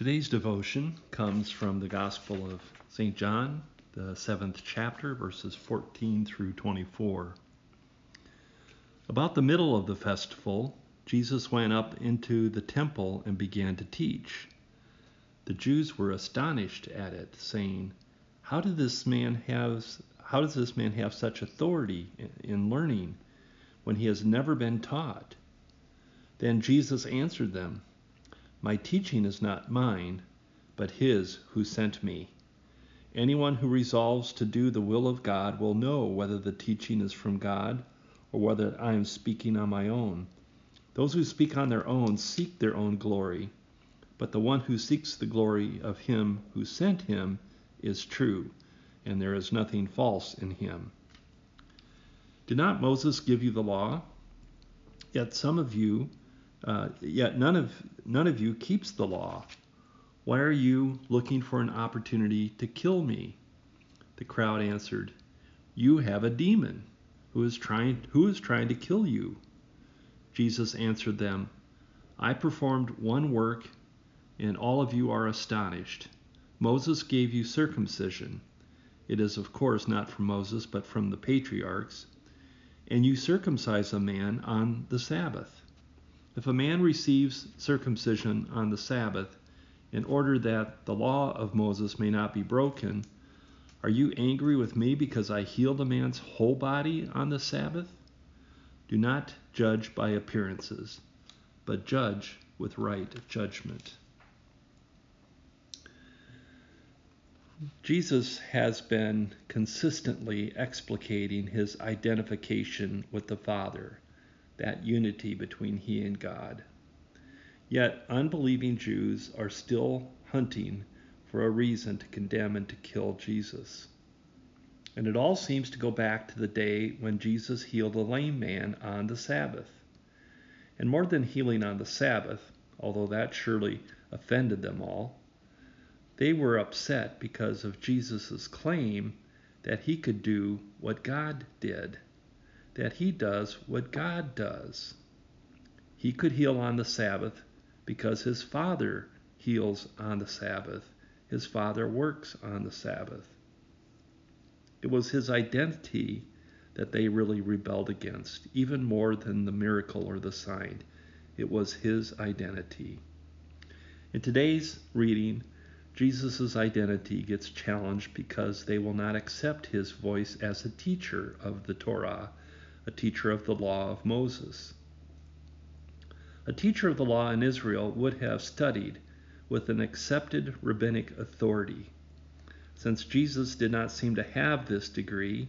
Today's devotion comes from the Gospel of St. John, the seventh chapter, verses 14 through 24. About the middle of the festival, Jesus went up into the temple and began to teach. The Jews were astonished at it, saying, "How did this man have how does this man have such authority in learning when he has never been taught?" Then Jesus answered them, my teaching is not mine, but his who sent me. Anyone who resolves to do the will of God will know whether the teaching is from God or whether I am speaking on my own. Those who speak on their own seek their own glory, but the one who seeks the glory of him who sent him is true, and there is nothing false in him. Did not Moses give you the law? Yet some of you uh, yet none of none of you keeps the law. Why are you looking for an opportunity to kill me? The crowd answered, You have a demon who is trying who is trying to kill you. Jesus answered them, I performed one work, and all of you are astonished. Moses gave you circumcision. It is, of course, not from Moses, but from the patriarchs. And you circumcise a man on the Sabbath. If a man receives circumcision on the Sabbath, in order that the law of Moses may not be broken, are you angry with me because I healed a man's whole body on the Sabbath? Do not judge by appearances, but judge with right judgment. Jesus has been consistently explicating his identification with the Father that unity between he and God. Yet unbelieving Jews are still hunting for a reason to condemn and to kill Jesus. And it all seems to go back to the day when Jesus healed a lame man on the Sabbath. And more than healing on the Sabbath, although that surely offended them all, they were upset because of Jesus' claim that he could do what God did that he does what God does. He could heal on the Sabbath because his Father heals on the Sabbath. His Father works on the Sabbath. It was his identity that they really rebelled against, even more than the miracle or the sign. It was his identity. In today's reading, Jesus' identity gets challenged because they will not accept his voice as a teacher of the Torah a teacher of the law of Moses. A teacher of the law in Israel would have studied with an accepted rabbinic authority. Since Jesus did not seem to have this degree,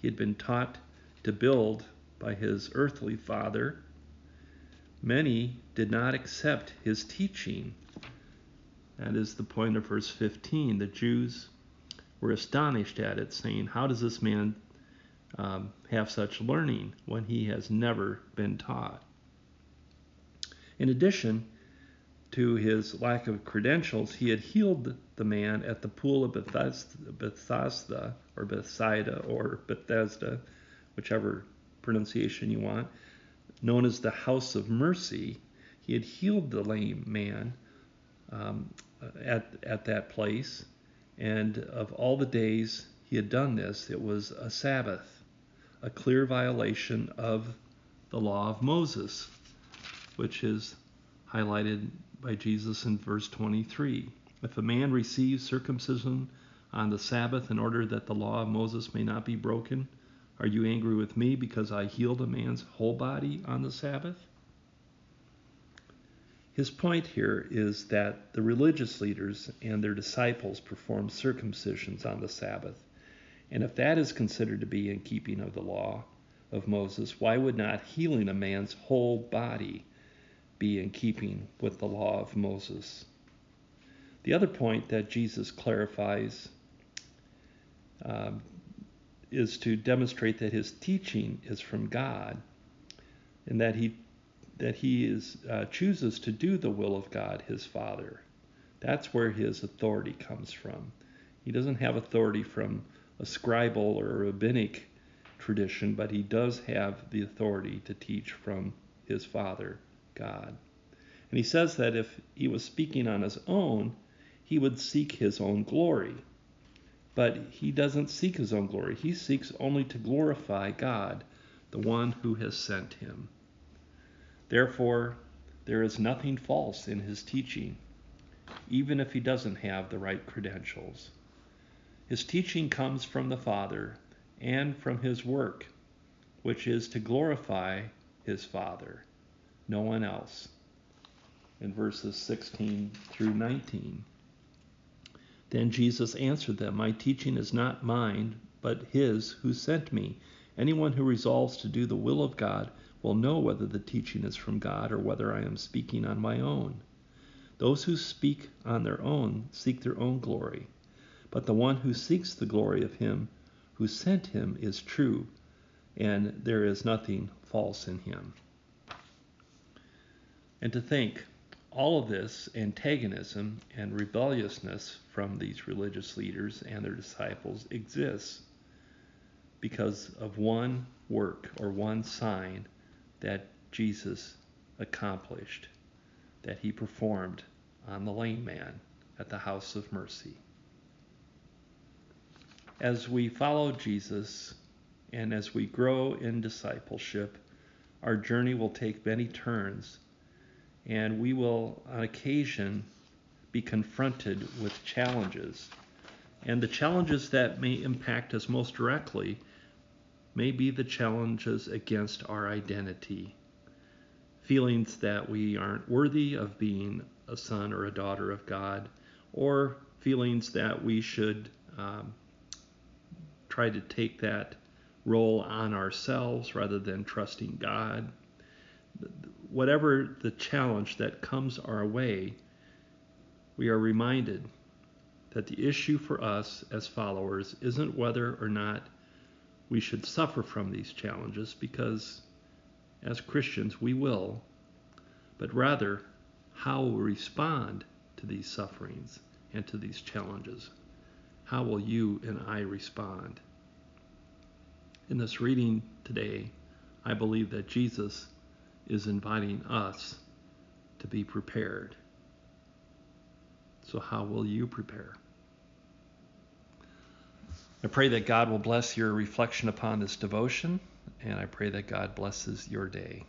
he had been taught to build by his earthly father. Many did not accept his teaching. That is the point of verse 15. The Jews were astonished at it, saying, How does this man um, have such learning when he has never been taught. In addition to his lack of credentials, he had healed the man at the pool of Bethesda, Bethesda or Bethsaida or Bethesda, whichever pronunciation you want, known as the House of Mercy. He had healed the lame man um, at, at that place, and of all the days he had done this, it was a Sabbath a clear violation of the law of Moses, which is highlighted by Jesus in verse 23. If a man receives circumcision on the Sabbath in order that the law of Moses may not be broken, are you angry with me because I healed a man's whole body on the Sabbath? His point here is that the religious leaders and their disciples performed circumcisions on the Sabbath and if that is considered to be in keeping of the law of Moses, why would not healing a man's whole body be in keeping with the law of Moses? The other point that Jesus clarifies um, is to demonstrate that his teaching is from God and that he that he is uh, chooses to do the will of God, his Father. That's where his authority comes from. He doesn't have authority from a scribal or a rabbinic tradition, but he does have the authority to teach from his Father, God. And he says that if he was speaking on his own, he would seek his own glory. But he doesn't seek his own glory. He seeks only to glorify God, the one who has sent him. Therefore, there is nothing false in his teaching, even if he doesn't have the right credentials. His teaching comes from the Father and from his work, which is to glorify his Father, no one else. In verses 16 through 19. Then Jesus answered them, My teaching is not mine, but his who sent me. Anyone who resolves to do the will of God will know whether the teaching is from God or whether I am speaking on my own. Those who speak on their own seek their own glory, but the one who seeks the glory of him who sent him is true, and there is nothing false in him. And to think all of this antagonism and rebelliousness from these religious leaders and their disciples exists because of one work or one sign that Jesus accomplished, that he performed on the lame man at the house of mercy. As we follow Jesus and as we grow in discipleship, our journey will take many turns, and we will, on occasion, be confronted with challenges. And the challenges that may impact us most directly may be the challenges against our identity. Feelings that we aren't worthy of being a son or a daughter of God, or feelings that we should um, try to take that role on ourselves rather than trusting God. Whatever the challenge that comes our way, we are reminded that the issue for us as followers isn't whether or not we should suffer from these challenges because as Christians we will, but rather how we respond to these sufferings and to these challenges. How will you and I respond? In this reading today, I believe that Jesus is inviting us to be prepared. So, how will you prepare? I pray that God will bless your reflection upon this devotion, and I pray that God blesses your day.